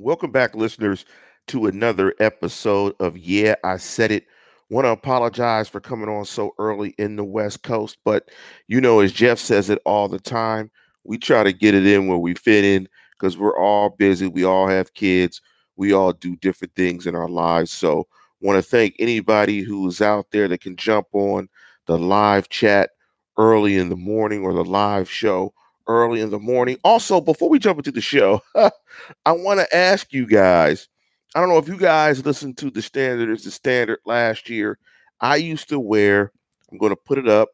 Welcome back, listeners, to another episode of Yeah, I Said It. Want to apologize for coming on so early in the West Coast, but you know, as Jeff says it all the time, we try to get it in where we fit in because we're all busy. We all have kids. We all do different things in our lives. So, want to thank anybody who's out there that can jump on the live chat early in the morning or the live show early in the morning. Also, before we jump into the show, I want to ask you guys. I don't know if you guys listened to the standard It's the standard last year. I used to wear, I'm going to put it up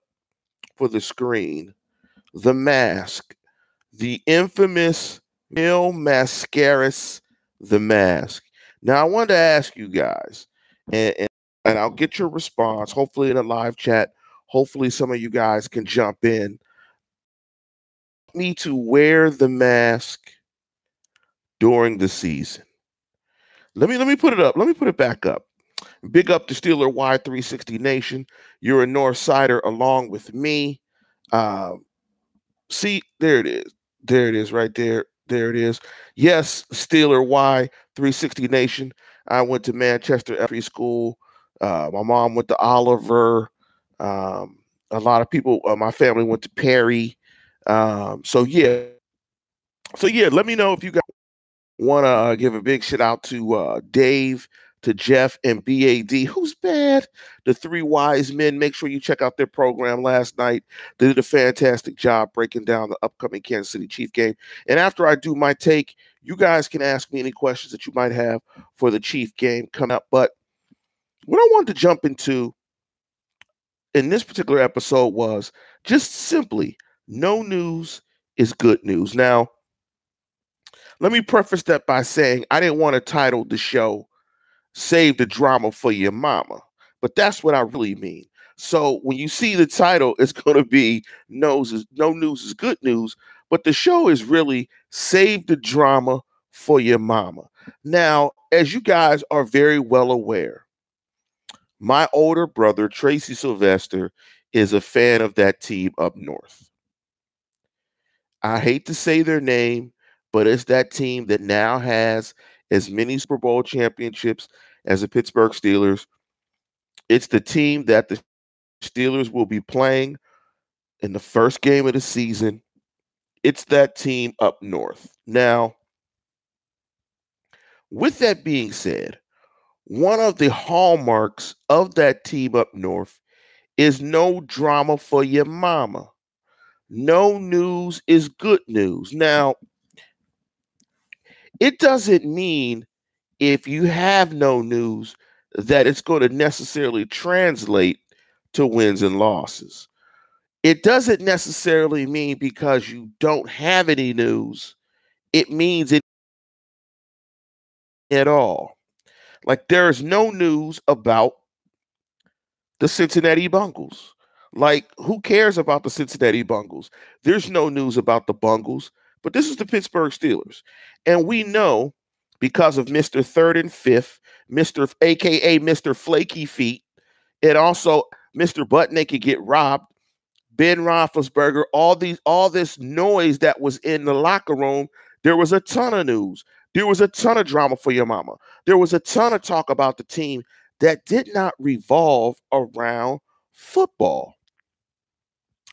for the screen, the mask, the infamous Mil Mascaras, the mask. Now, I wanted to ask you guys, and, and, and I'll get your response, hopefully in a live chat. Hopefully, some of you guys can jump in me to wear the mask during the season. Let me let me put it up. Let me put it back up. Big up to Steeler Y360 Nation. You're a North Sider along with me. Uh, see, there it is. There it is, right there. There it is. Yes, Steeler Y360 Nation. I went to Manchester Elementary School. Uh, my mom went to Oliver. Um, a lot of people, uh, my family went to Perry. Um, so yeah, so yeah, let me know if you guys want to uh, give a big shout out to uh, Dave, to Jeff, and BAD. Who's bad? The three wise men. Make sure you check out their program last night. They did a fantastic job breaking down the upcoming Kansas City Chief game. And after I do my take, you guys can ask me any questions that you might have for the Chief game coming up. But what I wanted to jump into in this particular episode was just simply no news is good news. Now, let me preface that by saying I didn't want to title the show Save the Drama for Your Mama, but that's what I really mean. So when you see the title, it's going to be no, news is good news, but the show is really Save the Drama for Your Mama. Now, as you guys are very well aware, my older brother, Tracy Sylvester, is a fan of that team up north. I hate to say their name, but it's that team that now has as many Super Bowl championships as the Pittsburgh Steelers. It's the team that the Steelers will be playing in the first game of the season. It's that team up north. Now, with that being said, one of the hallmarks of that team up north is no drama for your mama no news is good news. Now, it doesn't mean if you have no news that it's going to necessarily translate to wins and losses. It doesn't necessarily mean because you don't have any news, it means it at all. Like there is no news about the Cincinnati Bengals. Like, who cares about the Cincinnati Bungles? There's no news about the Bungles, but this is the Pittsburgh Steelers. And we know because of Mr. Third and Fifth, Mr. AKA Mr. Flaky Feet, and also Mr. Butt Naked Get Robbed, Ben Roethlisberger, all these, all this noise that was in the locker room, there was a ton of news. There was a ton of drama for your mama. There was a ton of talk about the team that did not revolve around football.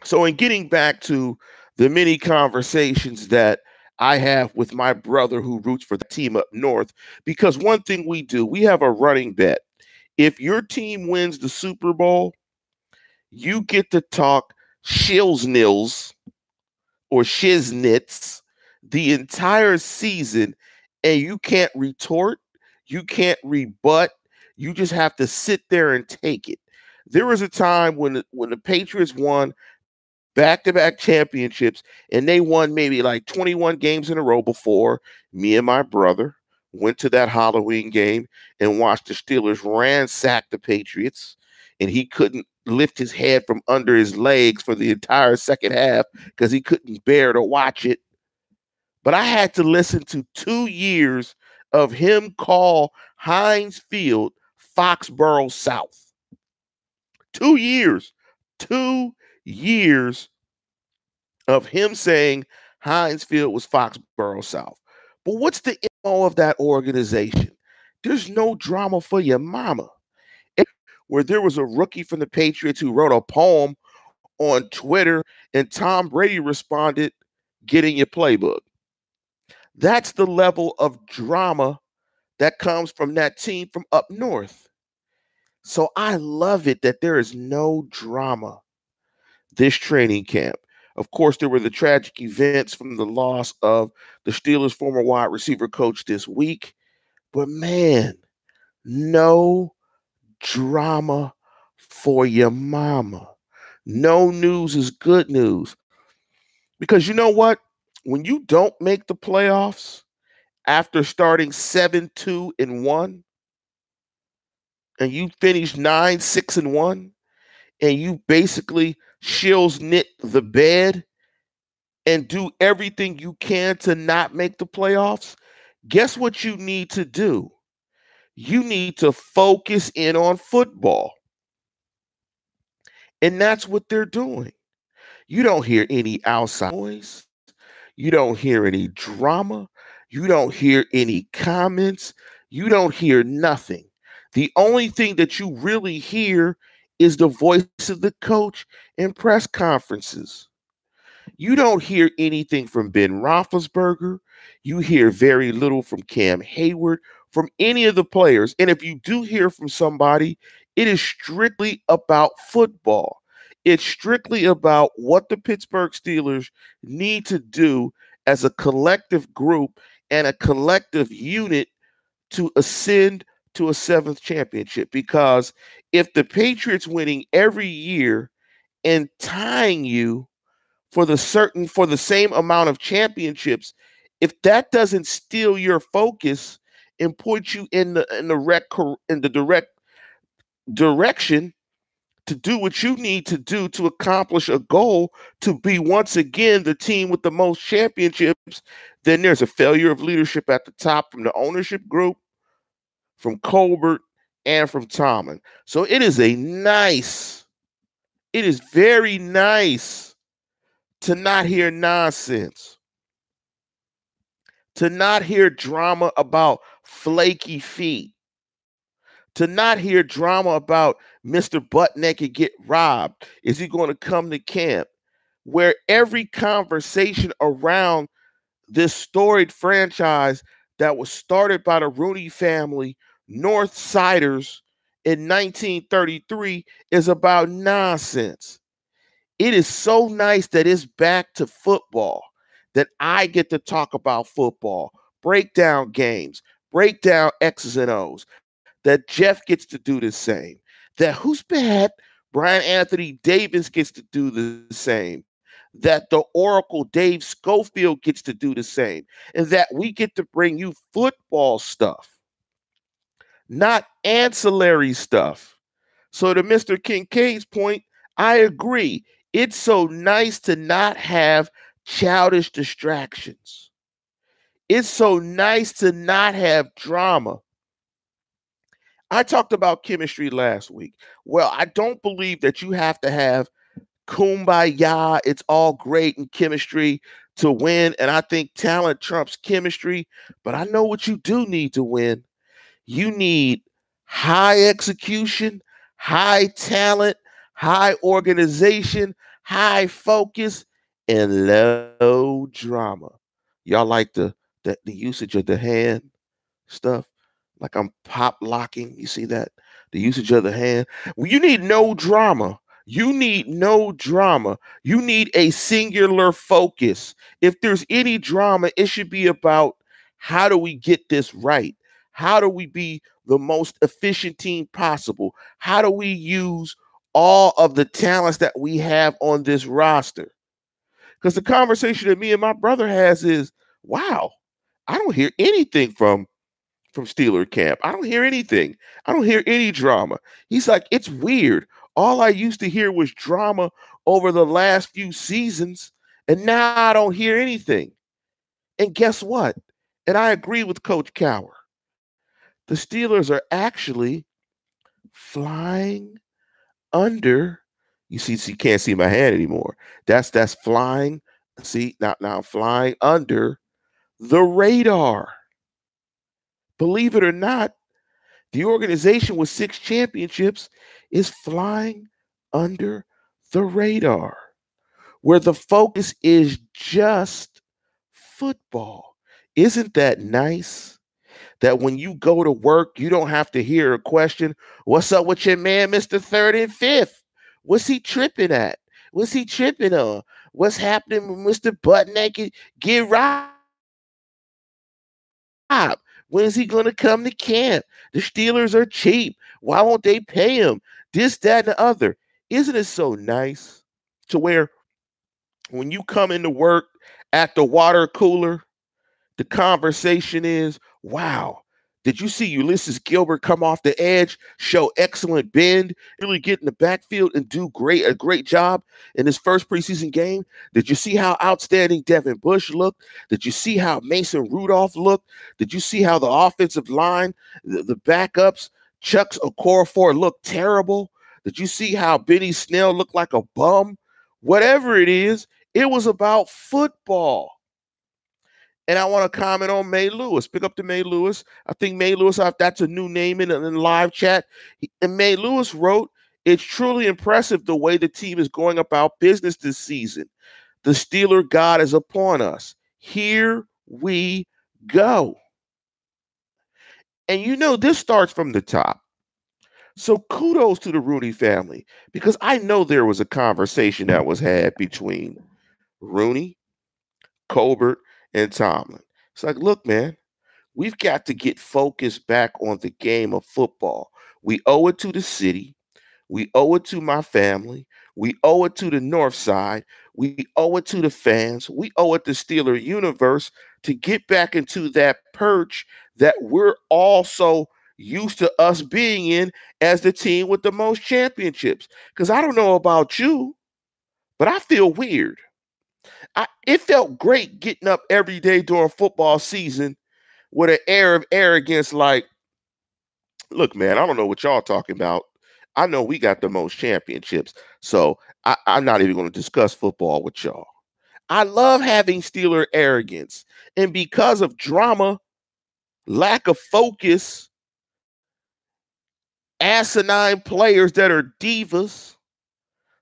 So, in getting back to the many conversations that I have with my brother who roots for the team up north, because one thing we do, we have a running bet. If your team wins the Super Bowl, you get to talk shills nils or shiznits the entire season, and you can't retort, you can't rebut, you just have to sit there and take it. There was a time when when the Patriots won back to back championships, and they won maybe like 21 games in a row before me and my brother went to that Halloween game and watched the Steelers ransack the Patriots, and he couldn't lift his head from under his legs for the entire second half because he couldn't bear to watch it. But I had to listen to two years of him call Heinz Field Foxborough South. Two years. Two years of him saying Hinesfield Field was Foxborough South. But what's the MO of that organization. There's no drama for your mama. Where there was a rookie from the Patriots who wrote a poem on Twitter, and Tom Brady responded, Get in your playbook. That's the level of drama that comes from that team from up north. So I love it that there is no drama this training camp. Of course, there were the tragic events from the loss of the Steelers' former wide receiver coach this week. But man, no drama for your mama. No news is good news. Because you know what? When you don't make the playoffs after starting 7 2 and 1, and you finish 9 6 and 1, and you basically shills knit the bed and do everything you can to not make the playoffs, guess what you need to do? You need to focus in on football. And that's what they're doing. You don't hear any outside noise. You don't hear any drama. You don't hear any comments. You don't hear nothing. The only thing that you really hear is the voice of the coach in press conferences. You don't hear anything from Ben Roethlisberger. You hear very little from Cam Heyward, from any of the players. And if you do hear from somebody, it is strictly about football. It's strictly about what the Pittsburgh Steelers need to do as a collective group and a collective unit to ascend to a seventh championship because if the Patriots winning every year and tying you for the certain for the same amount of championships, if that doesn't steal your focus and put you in the in the rec in the direct direction to do what you need to do to accomplish a goal to be once again the team with the most championships, then there's a failure of leadership at the top from the ownership group from Colbert, and from Tomlin. So it is a nice, it is very nice to not hear nonsense, to not hear drama about flaky feet, to not hear drama about Mr. Butt Naked get robbed. Is he going to come to camp? Where every conversation around this storied franchise that was started by the Rooney family North Siders in 1933 is about nonsense. It is so nice that it's back to football, that I get to talk about football, break down games, break down X's and O's, that Jeff gets to do the same, that who's bad? Brian Anthony Davis gets to do the same, that the Oracle Dave Schofield gets to do the same, and that we get to bring you football stuff not ancillary stuff. So, to Mr. Kincaid's point, I agree. It's so nice to not have childish distractions. It's so nice to not have drama. I talked about chemistry last week. Well, I don't believe that you have to have kumbaya, it's all great in chemistry to win. And I think talent trumps chemistry. But I know what you do need to win you need high execution, high talent, high organization, high focus, and low drama. Y'all like the the, the usage of the hand stuff? Like I'm pop locking. You see that? The usage of the hand. Well, you need no drama. You need no drama. You need a singular focus. If there's any drama, it should be about how do we get this right? How do we be the most efficient team possible? How do we use all of the talents that we have on this roster? Because the conversation that me and my brother has is, wow, I don't hear anything from from Steeler camp. I don't hear anything. I don't hear any drama. He's like, it's weird. All I used to hear was drama over the last few seasons, and now I don't hear anything. And guess what? And I agree with Coach Cowher the Steelers are actually flying under. You see, you can't see my hand anymore. That's that's flying. See, now now flying under the radar. believe it or not, the organization with six championships is flying under the radar, where the focus is just football. Isn't that nice? That when you go to work, you don't have to hear a question, What's up with your man, Mr. Third and Fifth? What's he tripping at? What's he tripping on? What's happening with Mr. Butt Naked? Get right. When is he going to come to camp? The Steelers are cheap. Why won't they pay him? This, that, and the other. Isn't it so nice to where when you come into work at the water cooler, the conversation is, wow, did you see Ulysses Gilbert come off the edge, show excellent bend, really get in the backfield and do great a great job in his first preseason game? Did you see how outstanding Devin Bush looked? Did you see how Mason Rudolph looked? Did you see how the offensive line, the, the backups, Chuks Okorafor looked terrible? Did you see how Benny Snell looked like a bum? Whatever it is, it was about football. And I want to comment on May Lewis. Pick up to May Lewis. I think May Lewis, uh, that's a new name in, in live chat. And May Lewis wrote, It's truly impressive the way the team is going about business this season. The Steeler God is upon us. Here we go. And you know, this starts from the top. So kudos to the Rooney family because I know there was a conversation that was had between Rooney, Colbert, and Tomlin. It's like, look, man, we've got to get focused back on the game of football. We owe it to the city. We owe it to my family. We owe it to the North Side. We owe it to the fans. We owe it to the Steeler Universe to get back into that perch that we're also used to us being in as the team with the most championships. Because I don't know about you, but I feel weird. I, it felt great getting up every day during football season with an air of arrogance like, look, man, I don't know what y'all talking about. I know we got the most championships. So I, I'm not even going to discuss football with y'all. I love having Steeler arrogance. And because of drama, lack of focus, asinine players that are divas,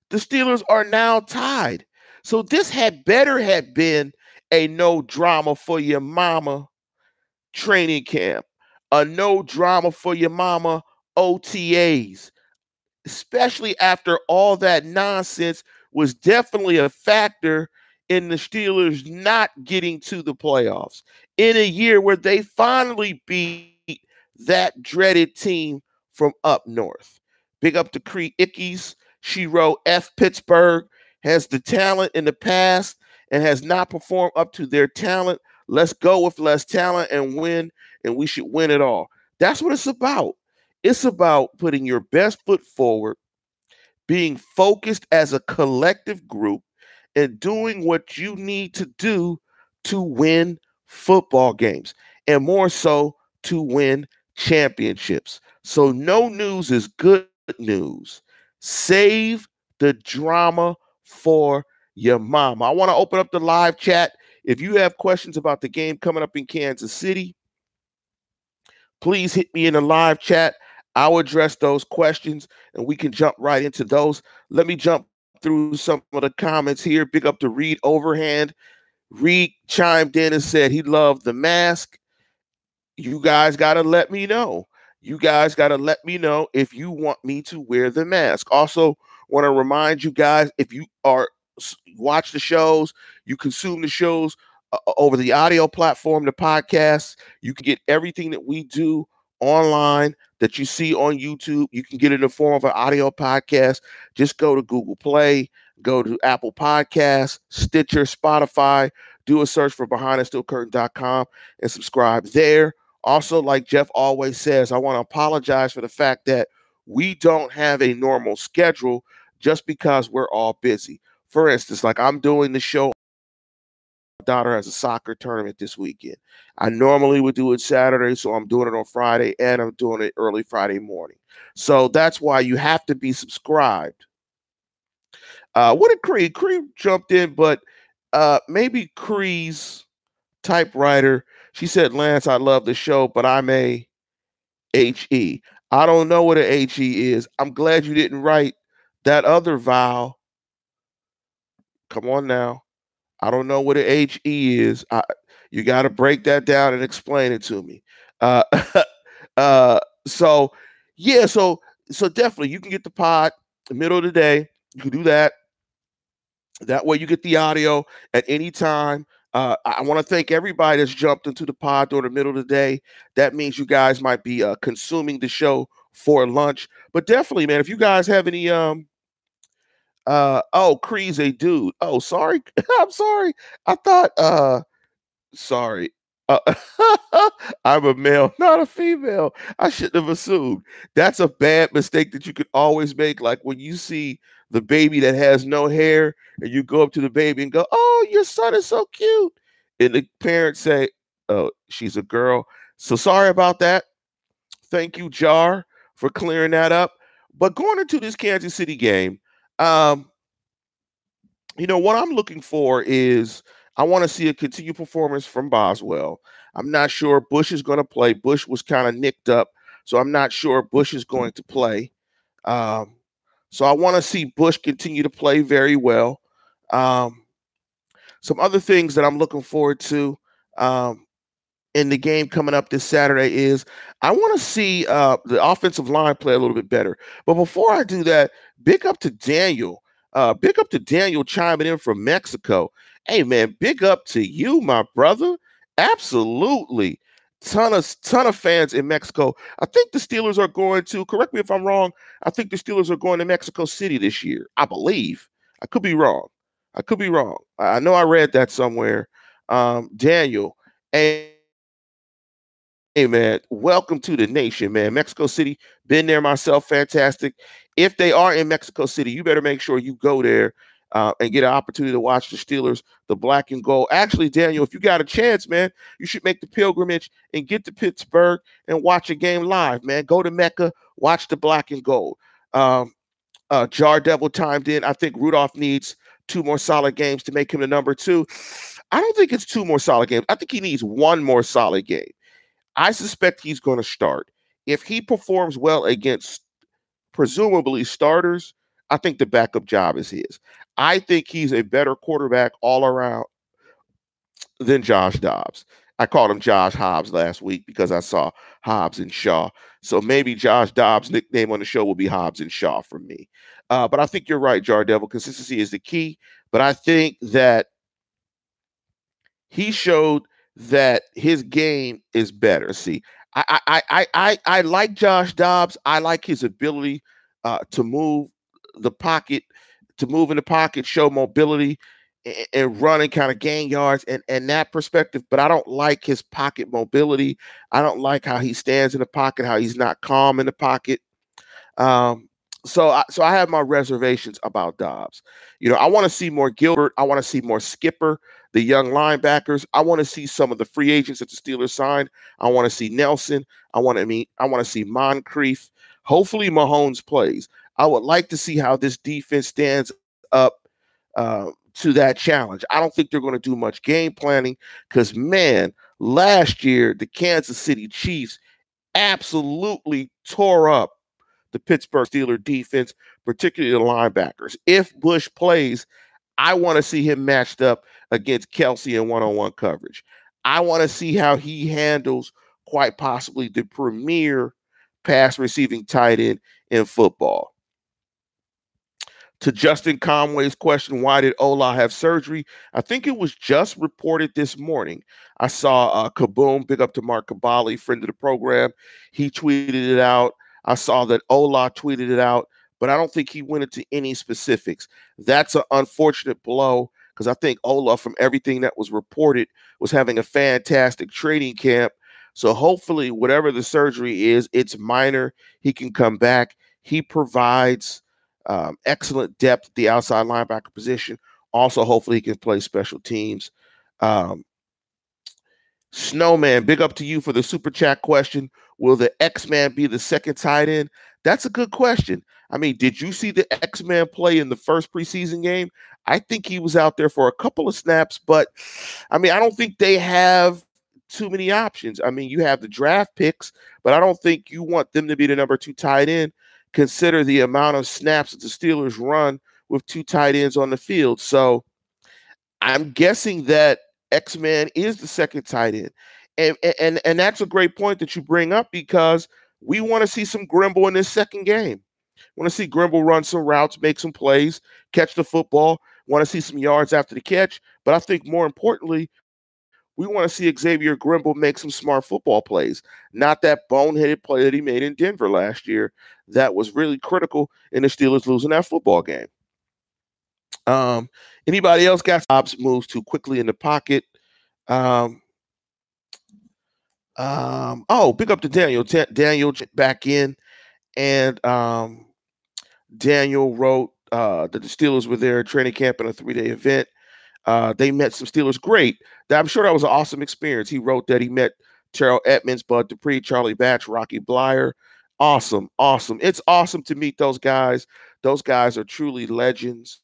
the Steelers are now tied. So this had better have been a no drama for your mama training camp, a no drama for your mama OTAs, especially after all that nonsense was definitely a factor in the Steelers not getting to the playoffs in a year where they finally beat that dreaded team from up north. Big up to Cree Ickies. She wrote F Pittsburgh has the talent in the past and has not performed up to their talent. Let's go with less talent and win, and we should win it all. That's what it's about. It's about putting your best foot forward, being focused as a collective group, and doing what you need to do to win football games, and more so to win championships. So, no news is good news. Save the drama for your mom. I want to open up the live chat. If you have questions about the game coming up in Kansas City, please hit me in the live chat. I'll address those questions and we can jump right into those. Let me jump through some of the comments here. Big up to Reed Overhand. Reed chimed in and said he loved the mask. You guys got to let me know. You guys got to let me know if you want me to wear the mask. Also, Want to remind you guys if you are watch the shows, you consume the shows uh, over the audio platform, the podcast, you can get everything that we do online that you see on YouTube. You can get it in the form of an audio podcast. Just go to Google Play, go to Apple Podcasts, Stitcher, Spotify, do a search for behind behindthesteelcurtain.com and subscribe there. Also, like Jeff always says, I want to apologize for the fact that we don't have a normal schedule just because we're all busy. For instance, like I'm doing the show. My daughter has a soccer tournament this weekend. I normally would do it Saturday, so I'm doing it on Friday and I'm doing it early Friday morning. So that's why you have to be subscribed. Uh, what did Cree? Cree jumped in, but uh, maybe Cree's typewriter She said, Lance, I love the show, but I'm a HE. I don't know what a HE is. I'm glad you didn't write that other vowel. Come on now. I don't know what a HE is. I, you got to break that down and explain it to me. Uh, uh, so yeah, so so definitely you can get the pod the middle of the day. You can do that. That way you get the audio at any time. Uh, I want to thank everybody that's jumped into the pod during the middle of the day. That means you guys might be uh, consuming the show for lunch. But definitely, man, if you guys have any um uh oh, a dude. Oh, sorry. I'm sorry. I thought uh sorry. Uh, I'm a male, not a female. I shouldn't have assumed. That's a bad mistake that you could always make. Like when you see the baby that has no hair, and you go up to the baby and go, "Oh, your son is so cute," and the parents say, "Oh, she's a girl." So sorry about that. Thank you, Jar, for clearing that up. But going into this Kansas City game, um, you know what I'm looking for is I want to see a continued performance from Boswell. I'm not sure Bush is going to play. Bush was kind of nicked up, so I'm not sure Bush is going to play. Um, so I want to see Bush continue to play very well. Um, some other things that I'm looking forward to um, in the game coming up this Saturday is I want to see uh, the offensive line play a little bit better. But before I do that, big up to Daniel. Uh, big up to Daniel chiming in from Mexico. Hey man, big up to you, my brother. Absolutely ton of ton of fans in Mexico. I think the Steelers are going to correct me if I'm wrong. I think the Steelers are going to Mexico City this year. I believe. I could be wrong. I could be wrong. I know I read that somewhere. Um, Daniel, hey, hey man, welcome to the nation, man. Mexico City, been there myself, fantastic. If they are in Mexico City, you better make sure you go there uh, and get an opportunity to watch the Steelers, the black and gold. Actually, Daniel, if you got a chance, man, you should make the pilgrimage and get to Pittsburgh and watch a game live, man. Go to Mecca, watch the black and gold. Um, uh, Jar Devil timed in. I think Rudolph needs two more solid games to make him the number two. I don't think it's two more solid games. I think he needs one more solid game. I suspect he's going to start. If he performs well against presumably starters, I think the backup job is his. I think he's a better quarterback all around than Josh Dobbs. I called him Josh Hobbs last week because I saw Hobbs and Shaw. So maybe Josh Dobbs' nickname on the show will be Hobbs and Shaw for me. Uh, but I think you're right, Jar Devil. Consistency is the key. But I think that he showed that his game is better. See, I I I I I like Josh Dobbs. I like his ability uh, to move the pocket, to move in the pocket, show mobility, and, and run and kind of gain yards and, and that perspective. But I don't like his pocket mobility. I don't like how he stands in the pocket, how he's not calm in the pocket. Um, so I, so I have my reservations about Dobbs. You know, I want to see more Gilbert. I want to see more Skipper, the young linebackers. I want to see some of the free agents that the Steelers signed. I want to see Nelson. I want to meet. I want to see Moncrief. Hopefully, Mahomes plays. I would like to see how this defense stands up uh, to that challenge. I don't think they're going to do much game planning because, man, last year the Kansas City Chiefs absolutely tore up the Pittsburgh Steelers defense, particularly the linebackers. If Bush plays, I want to see him matched up against Kelce in one on one coverage. I want to see how he handles quite possibly the premier pass receiving tight end in football to Justin Conway's question, why did Ola have surgery? I think it was just reported this morning. I saw uh, Kaboom, big up to Mark Kaboly, friend of the program. He tweeted it out. I saw that Ola tweeted it out, but I don't think he went into any specifics. That's an unfortunate blow because I think Ola, from everything that was reported, was having a fantastic training camp. So hopefully, whatever the surgery is, it's minor. He can come back. He provides um, excellent depth the outside linebacker position. Also, hopefully, he can play special teams. Um, Snowman, big up to you for the super chat question. Will the X Man be the second tight end? That's a good question. I mean, did you see the X Man play in the first preseason game? I think he was out there for a couple of snaps, but I mean, I don't think they have too many options. I mean, you have the draft picks, but I don't think you want them to be the number two tight end. Consider the amount of snaps that the Steelers run with two tight ends on the field. So I'm guessing that X Man is the second tight end. And, and and that's a great point that you bring up because we want to see some Grimble in this second game. Want to see Grimble run some routes, make some plays, catch the football. Want to see some yards after the catch. But I think more importantly, we want to see Xavier Grimble make some smart football plays, not that boneheaded play that he made in Denver last year that was really critical in the Steelers losing that football game. Um, anybody else got stops moves too quickly in the pocket? Um, um, oh, pick up to Daniel. T- Daniel back in, and um, Daniel wrote uh, that the Steelers were there training camp in a three day event. Uh, they met some Steelers. Great. I'm sure that was an awesome experience. He wrote that he met Terrell Edmunds, Bud Dupree, Charlie Batch, Rocky Bleier. Awesome. Awesome. It's awesome to meet those guys. Those guys are truly legends.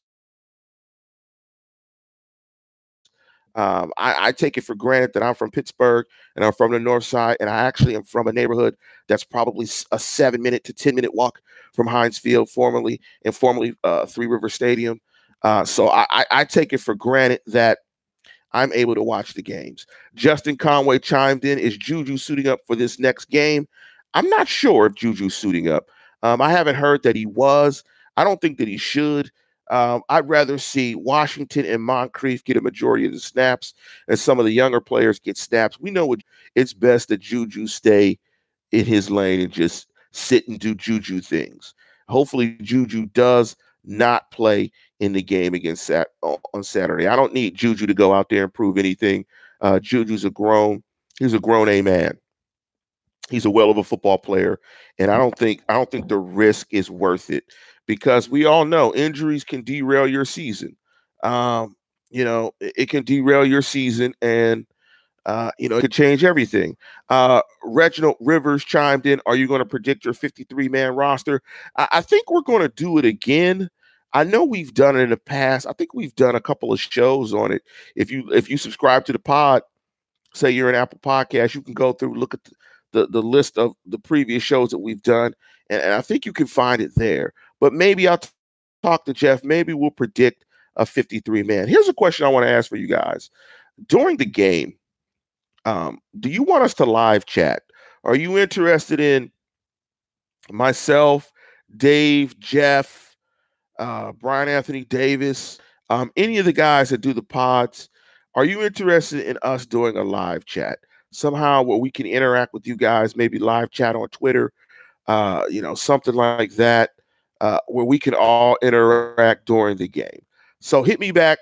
Um, I, I, take it for granted that I'm from Pittsburgh and I'm from the north side, and I actually am from a neighborhood that's probably a seven minute to 10 minute walk from Heinz Field, formerly and formerly uh, Three River Stadium. Uh, so I, I, I take it for granted that I'm able to watch the games. Justin Conway chimed in Is Juju suiting up for this next game? I'm not sure if Juju's suiting up. Um, I haven't heard that he was. I don't think that he should. Um, I'd rather see Washington and Moncrief get a majority of the snaps and some of the younger players get snaps. We know it's best that Juju stay in his lane and just sit and do Juju things. Hopefully, Juju does not play in the game against Sat- on Saturday. I don't need Juju to go out there and prove anything. Uh, Juju's a grown, he's a grown A man. He's a well of a football player, and I don't think I don't think the risk is worth it because we all know injuries can derail your season. Um, you know, it, it, can derail your season and uh, you know, it could change everything. Uh, Reginald Rivers chimed in. Are you going to predict your 53 man roster? I, I think we're going to do it again. I know we've done it in the past. I think we've done a couple of shows on it. If you if you subscribe to the pod, say you're an Apple Podcast, you can go through look at the, the, the list of the previous shows that we've done, and, and I think you can find it there. But maybe I'll t- talk to Jeff. Maybe we'll predict a 53 man. Here's a question I want to ask for you guys. During the game, um, do you want us to live chat? Are you interested in myself, Dave, Jeff, uh, Brian Anthony Davis, um, any of the guys that do the pods? Are you interested in us doing a live chat somehow where we can interact with you guys? Maybe live chat on Twitter, uh, you know, something like that uh, where we can all interact during the game. So hit me back.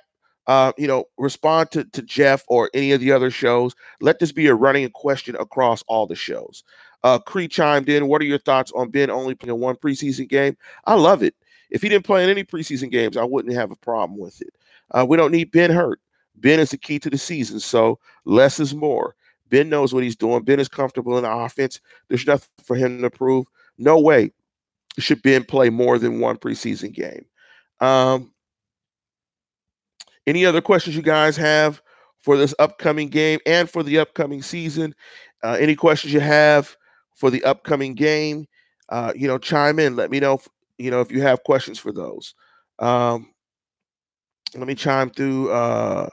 Uh, you know, respond to, to Jeff or any of the other shows. Let this be a running question across all the shows. Uh, Cree chimed in. What are your thoughts on Ben only playing one preseason game? I love it. If he didn't play in any preseason games, I wouldn't have a problem with it. Uh, we don't need Ben hurt. Ben is the key to the season, so less is more. Ben knows what he's doing. Ben is comfortable in the offense. There's nothing for him to prove. No way should Ben play more than one preseason game. Um, any other questions you guys have for this upcoming game and for the upcoming season? Uh, any questions you have for the upcoming game? Uh, you know, chime in. Let me know. If, you know if you have questions for those. Um, let me chime through. Uh,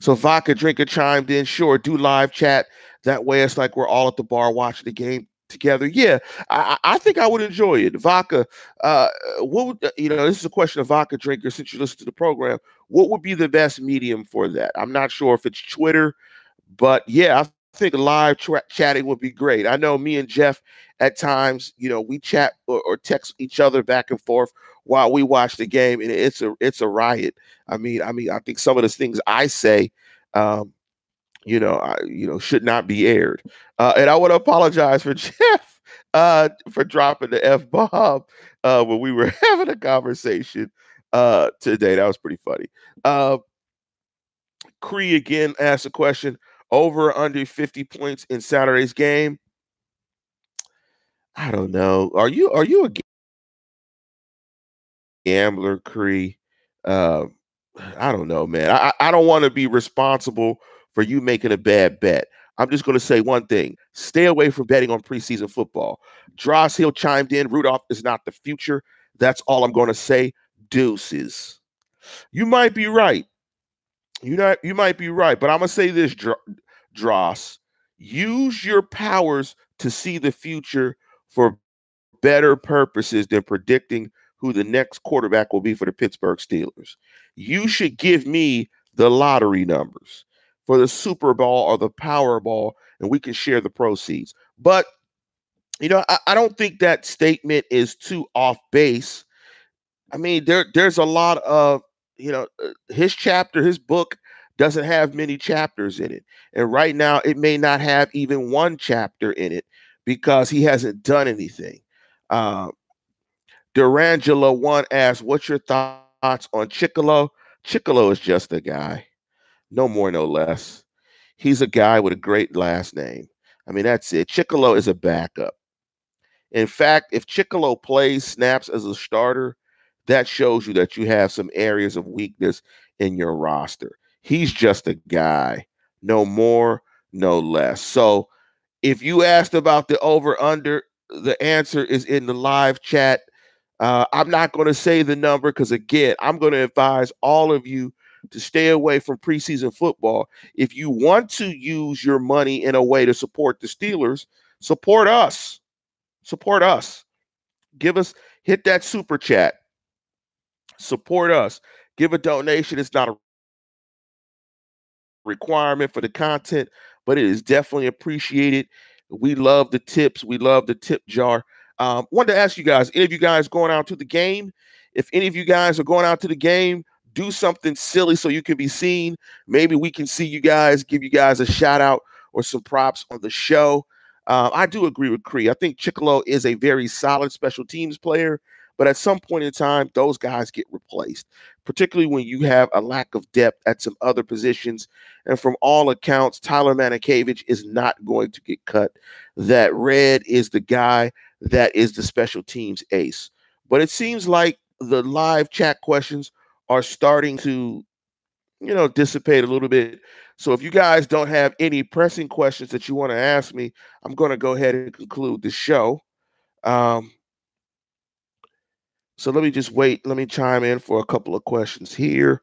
so Vodka Drinker chimed in. Sure, do live chat. That way, it's like we're all at the bar watching the game together. Yeah, I, I think I would enjoy it. Vodka, uh, what would uh, you know? This is a question of vodka drinker. Since you listen to the program, what would be the best medium for that? I'm not sure if it's Twitter, but yeah, I think live tra- chatting would be great. I know me and Jeff at times, you know, we chat or, or, text each other back and forth while we watch the game, and it's a it's a riot. I mean, I mean, I think some of the things I say. Um, you know, I, you know, should not be aired. Uh, and I want to apologize for Jeff uh, for dropping the f bomb uh, when we were having a conversation uh, today. That was pretty funny. Uh, Cree again asked a question: over under fifty points in Saturday's game. I don't know. Are you are you a gambler, Cree? Uh, I don't know, man. I, I don't want to be responsible for you making a bad bet. I'm just going to say one thing stay away from betting on preseason football. Dross Hill chimed in Rudolph is not the future. That's all I'm going to say. Deuces. You might be right. You not you might be right, but I'm gonna say this, Dross. Use your powers to see the future for better purposes than predicting who the next quarterback will be for the Pittsburgh Steelers. You should give me the lottery numbers for the Super Bowl or the Powerball, and we can share the proceeds. But you know, I, I don't think that statement is too off base. I mean, there there's a lot of you know, uh, his chapter, his book doesn't have many chapters in it. And right now, it may not have even one chapter in it because he hasn't done anything. Uh, Durangela one asks, What's your thoughts on Chickillo? Chickillo is just a guy, no more, no less. He's a guy with a great last name. I mean, that's it. Chickillo is a backup. In fact, if Chickillo plays snaps as a starter, that shows you that you have some areas of weakness in your roster. He's just a guy, no more, no less. So if you asked about the over under, the answer is in the live chat. Uh, I'm not going to say the number because, again, I'm going to advise all of you to stay away from preseason football. If you want to use your money in a way to support the Steelers, support us. Support us. Give us, hit that super chat support us. Give a donation. It's not a requirement for the content, but it is definitely appreciated. We love the tips. We love the tip jar. Um, wanted to ask you guys, any of you guys going out to the game? If any of you guys are going out to the game, do something silly so you can be seen. Maybe we can see you guys, give you guys a shout out or some props on the show. Uh, I do agree with Cree. I think Chickillo is a very solid special teams player. But at some point in time, those guys get replaced, particularly when you have a lack of depth at some other positions. And from all accounts, Tyler Matakevich is not going to get cut. That Red is the guy that is the special teams ace. But it seems like the live chat questions are starting to, you know, dissipate a little bit. So if you guys don't have any pressing questions that you want to ask me, I'm going to go ahead and conclude the show. Um, so let me just wait. Let me chime in for a couple of questions here.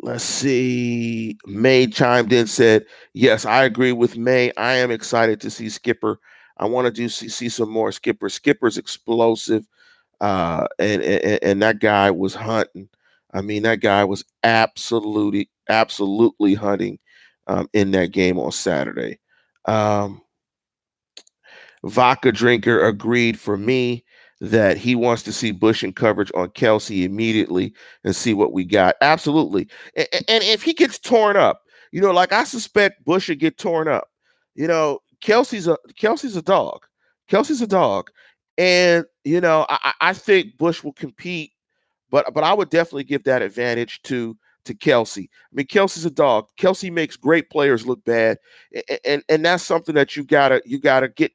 Let's see. May chimed in, said, Yes, I agree with May. I am excited to see Skipper. I want to do see, see some more Skipper. Skipper's explosive. Uh, and, and and that guy was hunting. I mean, that guy was absolutely, absolutely hunting um, in that game on Saturday. Um, vodka drinker agreed for me that he wants to see Bush in coverage on Kelce immediately and see what we got. Absolutely. And, and if he gets torn up, you know, like I suspect Bush should get torn up. You know, Kelce's a Kelce's a dog. Kelce's a dog. And you know, I, I think Bush will compete, but but I would definitely give that advantage to to Kelce. I mean, Kelce's a dog. Kelce makes great players look bad, and, and and that's something that you gotta you gotta get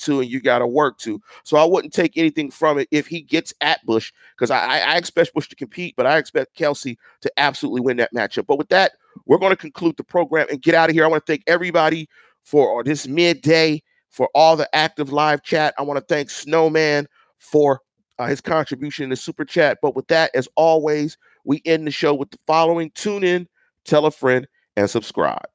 to and you got to work to. So I wouldn't take anything from it if he gets at Bush because I, I expect Bush to compete, but I expect Kelce to absolutely win that matchup. But with that, we're going to conclude the program and get out of here. I want to thank everybody for this midday for all the active live chat. I want to thank Snowman for uh, his contribution in the super chat. But with that, as always, we end the show with the following tune in, tell a friend, and subscribe.